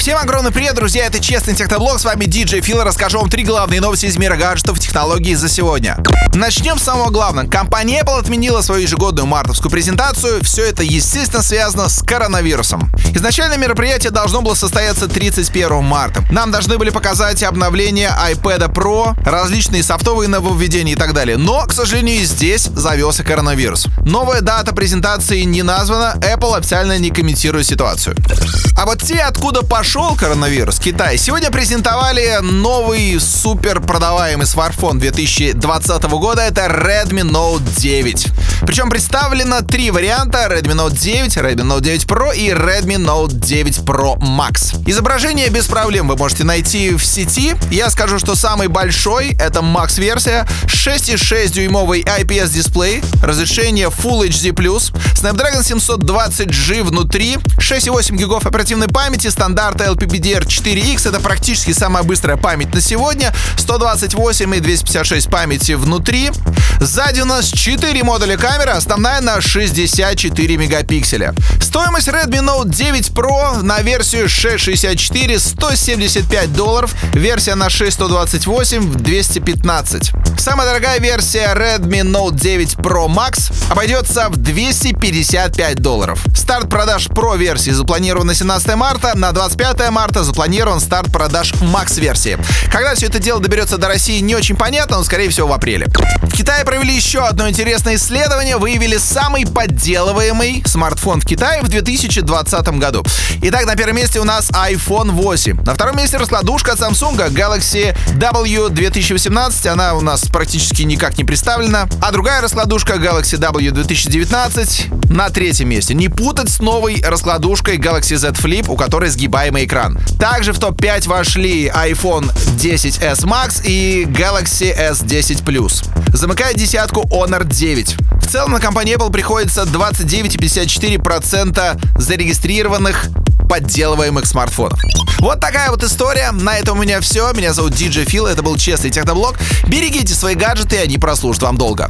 Всем огромный привет, друзья, это Честный Техноблог, с вами DJ Фил, расскажу вам три главные новости из мира гаджетов и технологий за сегодня. Начнем с самого главного. Компания Apple отменила свою ежегодную мартовскую презентацию, все это, естественно, связано с коронавирусом. Изначально мероприятие должно было состояться 31 марта. Нам должны были показать обновление iPad Pro, различные софтовые нововведения и так далее. Но, к сожалению, здесь завелся коронавирус. Новая дата презентации не названа, Apple официально не комментирует ситуацию. А вот те, откуда пошел коронавирус, Китай, сегодня презентовали новый супер продаваемый смартфон 2020 года. Это Redmi Note 9. Причем представлено три варианта. Redmi Note 9, Redmi Note 9 Pro и Redmi Note 9 Pro Max. Изображение без проблем вы можете найти в сети. Я скажу, что самый большой — это Max-версия. 6,6 дюймовый IPS-дисплей, разрешение Full HD+, Snapdragon 720G внутри, 6,8 гигов оперативной памяти, стандарт LPDDR4X, это практически самая быстрая память на сегодня, 128 и 256 памяти внутри. Сзади у нас 4 модуля камеры, основная на 64 мегапикселя. Стоимость Redmi Note 9 Pro на версию 664 175 долларов, версия на 6128 215. Самая дорогая версия Redmi Note 9 Pro Max обойдется в 255 долларов. Старт продаж Pro версии запланирован на 17 марта, на 25 марта запланирован старт продаж Max версии. Когда все это дело доберется до России, не очень понятно, но скорее всего в апреле. В Китае провели еще одно интересное исследование, выявили самый подделываемый смартфон в Китае в 2020 году. Итак, на первом месте у нас iPhone 8. На втором месте раскладушка от Samsung Galaxy W 2018. Она у нас практически никак не представлена. А другая раскладушка Galaxy W 2019 на третьем месте. Не путать с новой раскладушкой Galaxy Z Flip, у которой сгибаемый экран. Также в топ-5 вошли iPhone 10s Max и Galaxy S10 Plus. Замыкает десятку Honor 9. Целом на компанию Apple приходится 29,54% зарегистрированных подделываемых смартфонов. Вот такая вот история. На этом у меня все. Меня зовут DJ Фил. Это был Честный Техноблог. Берегите свои гаджеты, они прослужат вам долго.